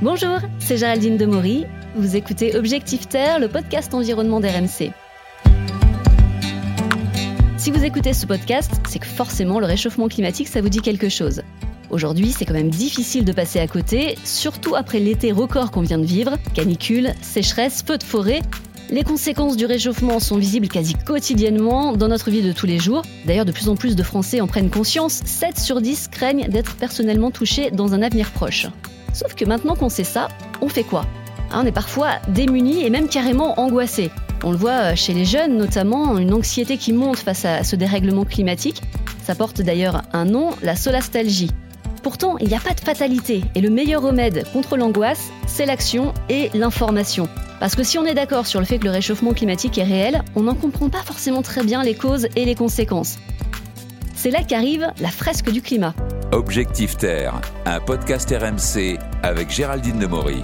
Bonjour, c'est Géraldine Demory. Vous écoutez Objectif Terre, le podcast environnement d'RMC. Si vous écoutez ce podcast, c'est que forcément le réchauffement climatique, ça vous dit quelque chose. Aujourd'hui, c'est quand même difficile de passer à côté, surtout après l'été record qu'on vient de vivre. Canicule, sécheresse, feux de forêt. Les conséquences du réchauffement sont visibles quasi quotidiennement dans notre vie de tous les jours. D'ailleurs, de plus en plus de Français en prennent conscience. 7 sur 10 craignent d'être personnellement touchés dans un avenir proche. Sauf que maintenant qu'on sait ça, on fait quoi? Hein, On est parfois démunis et même carrément angoissés. On le voit chez les jeunes notamment, une anxiété qui monte face à ce dérèglement climatique. Ça porte d'ailleurs un nom, la solastalgie. Pourtant, il n'y a pas de fatalité et le meilleur remède contre l'angoisse, c'est l'action et l'information. Parce que si on est d'accord sur le fait que le réchauffement climatique est réel, on n'en comprend pas forcément très bien les causes et les conséquences. C'est là qu'arrive la fresque du climat. Objectif Terre, un podcast RMC avec Géraldine Demory.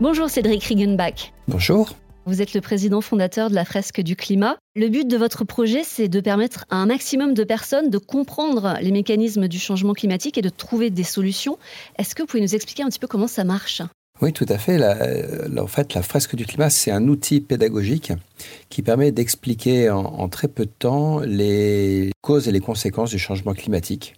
Bonjour Cédric Riegenbach. Bonjour. Vous êtes le président fondateur de la fresque du climat. Le but de votre projet, c'est de permettre à un maximum de personnes de comprendre les mécanismes du changement climatique et de trouver des solutions. Est-ce que vous pouvez nous expliquer un petit peu comment ça marche? Oui, tout à fait. en fait, la fresque du climat, c'est un outil pédagogique qui permet d'expliquer en, très peu de temps les causes et les conséquences du changement climatique.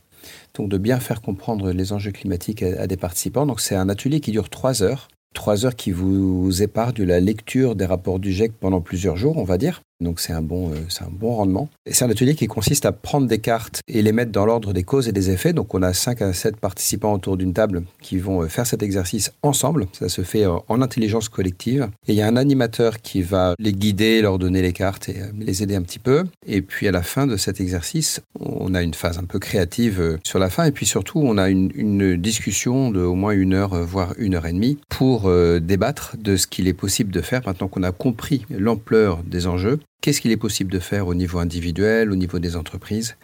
Donc, de bien faire comprendre les enjeux climatiques à, des participants. Donc, c'est un atelier qui dure trois heures. Trois heures qui vous épargnent la lecture des rapports du GIEC pendant plusieurs jours, on va dire. Donc c'est un bon, euh, un bon rendement. C'est un atelier qui consiste à prendre des cartes et les mettre dans l'ordre des causes et des effets. Donc on a 5 à 7 participants autour d'une table qui vont euh, faire cet exercice ensemble. Ça se fait euh, en intelligence collective. Et il y a un animateur qui va les guider, leur donner les cartes et les aider un petit peu. Et puis à la fin de cet exercice, on a une phase un peu créative sur la fin. Et puis surtout, on a une, une discussion de au moins une heure, voire une heure et demie, pour débattre de ce qu'il est possible de faire maintenant qu'on a compris l'ampleur des enjeux Qu'est-ce qu'il est possible de faire au niveau individuel, au niveau des entreprises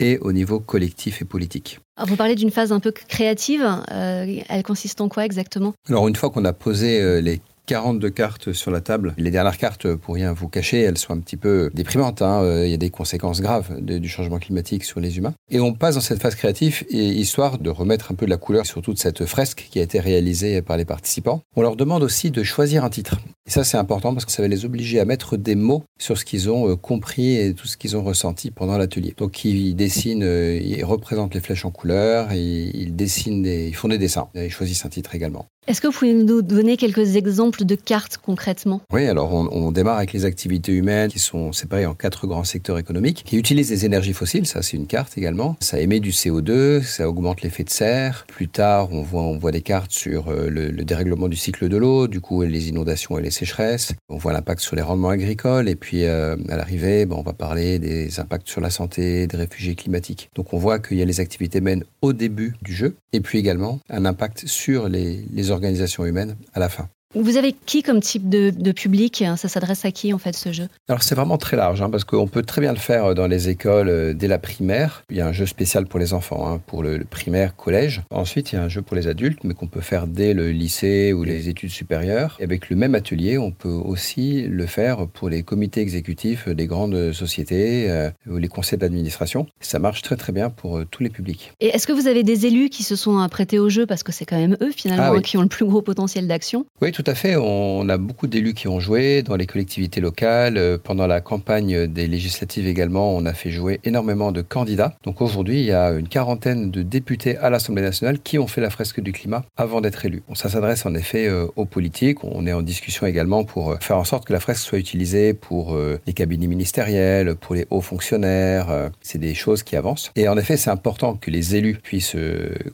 et au niveau collectif et politique. vous parlez d'une phase un peu créative. Euh, elle consiste en quoi exactement? Alors une fois qu'on a posé euh, les 42 cartes sur la table. Les dernières cartes, pour rien vous cacher, elles sont un petit peu déprimantes. Hein. Euh, il y a des conséquences graves du changement climatique sur les humains. Et on passe dans cette phase créative, histoire de remettre un peu de la couleur sur toute cette fresque qui a été réalisée par les participants. On leur demande aussi de choisir un titre. Et ça, c'est important parce que ça va les obliger à mettre des mots sur ce qu'ils ont euh, compris et tout ce qu'ils ont ressenti pendant l'atelier. Donc, ils dessinent, euh, ils représentent les flèches en couleur, ils dessinent, des, ils font des dessins. ils choisissent un titre également. Est-ce que vous pouvez nous donner quelques exemples de cartes concrètement? Oui, alors on, démarre avec les activités humaines qui sont séparées en quatre grands secteurs économiques, qui utilisent des énergies fossiles, ça c'est une carte également. Ça émet du CO2, ça augmente l'effet de serre. Plus tard, on voit, on voit des cartes sur euh, le, dérèglement du cycle de l'eau, du coup les inondations et les sécheresses. On voit l'impact sur les rendements agricoles et puis euh, à l'arrivée, on va parler des impacts sur la santé des réfugiés climatiques. Donc on voit qu'il y a les activités humaines au début du jeu et puis également un impact sur les, les organisation humaine à la fin. Vous avez qui comme type de, public Ça s'adresse à qui en fait ce jeu? Alors c'est vraiment très large hein, parce qu'on peut très bien le faire dans les écoles euh, dès la primaire. Il y a un jeu spécial pour les enfants, hein, pour le, primaire, collège. Ensuite il y a un jeu pour les adultes mais qu'on peut faire dès le lycée ou les études supérieures. Et avec le même atelier on peut aussi le faire pour les comités exécutifs des grandes sociétés euh, ou les conseils d'administration. Ça marche très très bien pour euh, tous les publics. Et est-ce que vous avez des élus qui se sont prêtés au jeu? Parce que c'est quand même eux finalement ah qui ont le plus gros potentiel d'action Oui tout tout à fait. On a beaucoup d'élus qui ont joué dans les collectivités locales. Euh, pendant la campagne des législatives également, on a fait jouer énormément de candidats. Donc aujourd'hui, il y a une quarantaine de députés à l'Assemblée nationale qui ont fait la fresque du climat avant d'être élus. ça s'adresse en effet euh, aux politiques. On est en discussion également pour euh, faire en sorte que la fresque soit utilisée pour les cabinets ministériels, pour les hauts fonctionnaires. C'est des choses qui avancent. Et en effet, c'est important que les élus puissent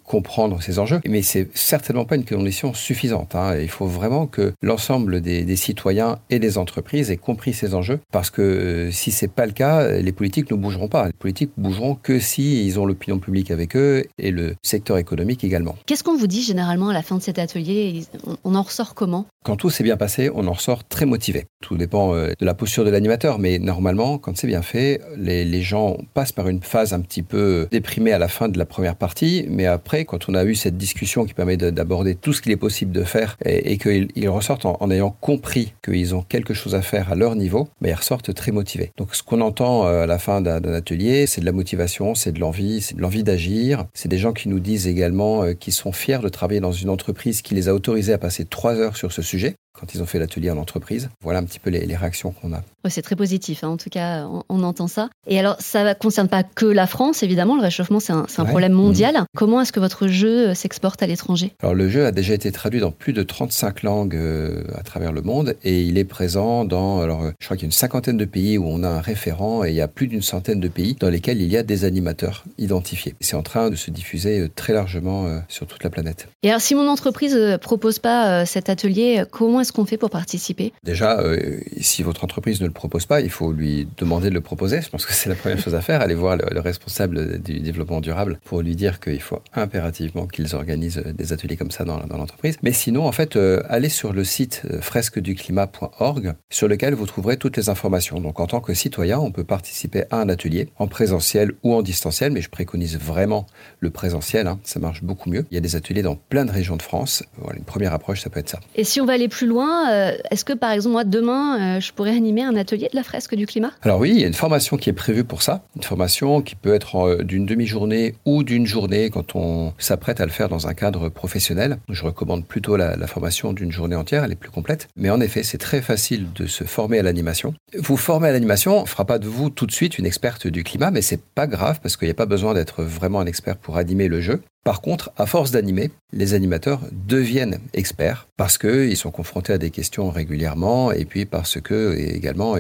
comprendre ces enjeux. Mais c'est certainement pas une condition suffisante. Hein. Il faut vraiment que l'ensemble des, citoyens et des entreprises aient compris ces enjeux, parce que euh, si c'est pas le cas, les politiques ne bougeront pas. Les politiques bougeront que si ils ont l'opinion publique avec eux et le secteur économique également. Qu'est-ce qu'on vous dit généralement à la fin de cet atelier? On en ressort comment? Quand tout s'est bien passé, on en ressort très motivé. Tout dépend euh, de la posture de l'animateur, mais normalement, quand c'est bien fait, les, les gens passent par une phase un petit peu déprimée à la fin de la première partie, mais après, quand on a eu cette discussion qui permet d'aborder tout ce qu'il est possible de faire et, et que ils, ressortent en, en, ayant compris qu'ils ont quelque chose à faire à leur niveau, mais ils ressortent très motivés. Donc ce qu'on entend à la fin d'un atelier, c'est de la motivation, c'est de l'envie, c'est de l'envie d'agir. C'est des gens qui nous disent également qu'ils sont fiers de travailler dans une entreprise qui les a autorisés à passer trois heures sur ce sujet quand ils ont fait l'atelier en entreprise. Voilà un petit peu les, les réactions qu'on a. C'est très positif, hein. en tout cas, on, on, entend ça. Et alors, ça ne concerne pas que la France, évidemment, le réchauffement, c'est un, un ouais. problème mondial. Mmh. Comment est-ce que votre jeu s'exporte à l'étranger? Alors, le jeu a déjà été traduit dans plus de 35 langues euh, à travers le monde et il est présent dans, alors, je crois qu'il y a une cinquantaine de pays où on a un référent et il y a plus d'une centaine de pays dans lesquels il y a des animateurs identifiés. C'est en train de se diffuser euh, très largement euh, sur toute la planète. Et alors, si mon entreprise ne propose pas cet atelier, comment est-ce qu'on fait pour participer? Déjà, euh, si votre entreprise ne le propose pas, il faut lui demander de le proposer. Je pense que c'est la première chose à faire. Aller voir le, le, responsable du développement durable pour lui dire qu'il faut impérativement qu'ils organisent des ateliers comme ça dans, dans l'entreprise. Mais sinon, en fait, euh, allez sur le site fresqueduclimat.org sur lequel vous trouverez toutes les informations. Donc, en tant que citoyen, on peut participer à un atelier en présentiel ou en distanciel, mais je préconise vraiment le présentiel. Hein, ça marche beaucoup mieux. Il y a des ateliers dans plein de régions de France. Voilà, une première approche, ça peut être ça. Et si on va aller plus euh, est-ce que par exemple, moi, demain, euh, je pourrais animer un atelier de la fresque du climat? Alors oui, il y a une formation qui est prévue pour ça. Une formation qui peut être euh, d'une demi-journée ou d'une journée quand on s'apprête à le faire dans un cadre professionnel. Je recommande plutôt la, la formation d'une journée entière, elle est plus complète. Mais en effet, c'est très facile de se former à l'animation. Vous former à l'animation ne fera pas de vous tout de suite une experte du climat, mais c'est pas grave parce qu'il n'y a pas besoin d'être vraiment un expert pour animer le jeu. Par contre, à force d'animer, les animateurs deviennent experts parce qu'ils sont confrontés à des questions régulièrement et puis parce que également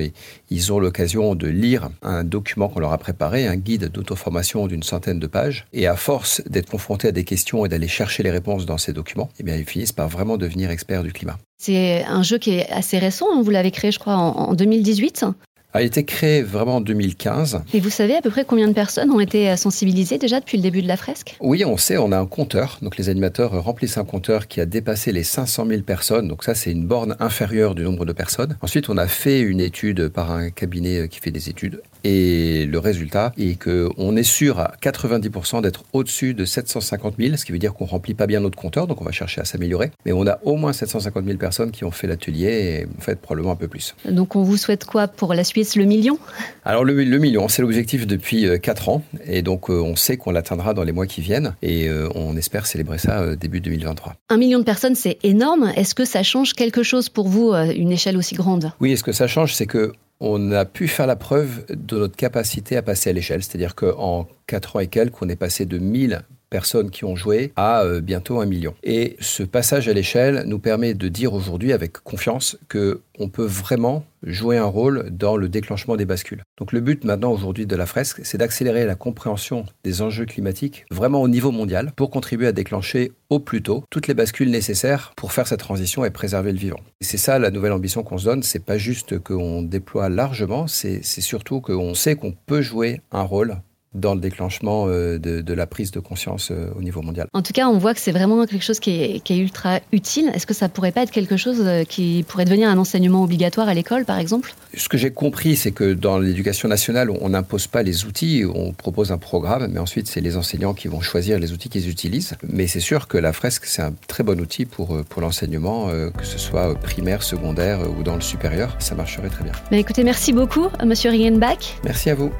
ils ont l'occasion de lire un document qu'on leur a préparé, un guide d'auto-formation d'une centaine de pages. Et à force d'être confrontés à des questions et d'aller chercher les réponses dans ces documents, eh bien, ils finissent par vraiment devenir experts du climat. C'est un jeu qui est assez récent, vous l'avez créé je crois en 2018 a été créé vraiment en 2015. Et vous savez à peu près combien de personnes ont été sensibilisées déjà depuis le début de la fresque? Oui, on sait, on a un compteur. Donc les animateurs remplissent un compteur qui a dépassé les 500 000 personnes. Donc ça, c'est une borne inférieure du nombre de personnes. Ensuite, on a fait une étude par un cabinet qui fait des études. Et le résultat est qu'on est sûr à 90% d'être au-dessus de 750 000, ce qui veut dire qu'on remplit pas bien notre compteur, donc on va chercher à s'améliorer. Mais on a au moins 750 000 personnes qui ont fait l'atelier et en fait probablement un peu plus. Donc on vous souhaite quoi pour la Suisse Le million? Alors le, le million, c'est l'objectif depuis 4 ans et donc euh, on sait qu'on l'atteindra dans les mois qui viennent et euh, on espère célébrer ça euh, début 2023. Un million de personnes, c'est énorme. Est-ce que ça change quelque chose pour vous, une échelle aussi grande? Oui, ce que ça change, c'est que on a pu faire la preuve de notre capacité à passer à l'échelle. C'est-à-dire qu'en 4 ans et quelques, on est passé de 1000 personnes qui ont joué à euh, bientôt un million. Et ce passage à l'échelle nous permet de dire aujourd'hui avec confiance que on peut vraiment jouer un rôle dans le déclenchement des bascules. Donc le but maintenant aujourd'hui de la fresque, c'est d'accélérer la compréhension des enjeux climatiques vraiment au niveau mondial pour contribuer à déclencher au plus tôt toutes les bascules nécessaires pour faire cette transition et préserver le vivant. C'est ça la nouvelle ambition qu'on se donne, c'est pas juste qu'on déploie largement, c'est surtout qu'on sait qu'on peut jouer un rôle dans le déclenchement de, de, la prise de conscience au niveau mondial. En tout cas, on voit que c'est vraiment quelque chose qui est, qui est ultra utile. Est-ce que ça pourrait pas être quelque chose qui pourrait devenir un enseignement obligatoire à l'école, par exemple? Ce que j'ai compris, c'est que dans l'éducation nationale, on n'impose pas les outils, on propose un programme, mais ensuite c'est les enseignants qui vont choisir les outils qu'ils utilisent. Mais c'est sûr que la fresque, c'est un très bon outil pour, pour l'enseignement, que ce soit primaire, secondaire ou dans le supérieur. Ça marcherait très bien. Mais écoutez, merci beaucoup, Monsieur Riegenbach. Merci à vous.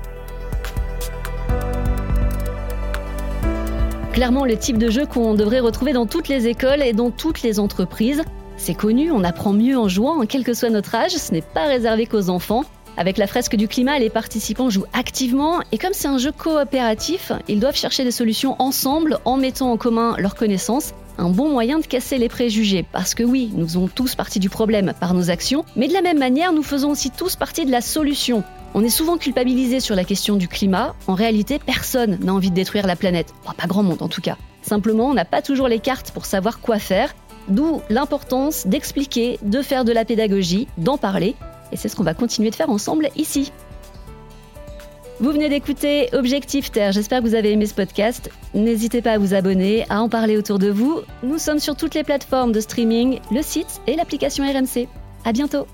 Clairement le type de jeu qu'on devrait retrouver dans toutes les écoles et dans toutes les entreprises. C'est connu, on apprend mieux en jouant, quel que soit notre âge, ce n'est pas réservé qu'aux enfants. Avec la fresque du climat, les participants jouent activement et comme c'est un jeu coopératif, ils doivent chercher des solutions ensemble en mettant en commun leurs connaissances. Un bon moyen de casser les préjugés, parce que oui, nous faisons tous partie du problème par nos actions, mais de la même manière, nous faisons aussi tous partie de la solution. On est souvent culpabilisé sur la question du climat. En réalité, personne n'a envie de détruire la planète. Pas grand monde en tout cas. Simplement, on n'a pas toujours les cartes pour savoir quoi faire. D'où l'importance d'expliquer, de faire de la pédagogie, d'en parler. Et c'est ce qu'on va continuer de faire ensemble ici. Vous venez d'écouter Objectif Terre. J'espère que vous avez aimé ce podcast. N'hésitez pas à vous abonner, à en parler autour de vous. Nous sommes sur toutes les plateformes de streaming, le site et l'application RMC. À bientôt.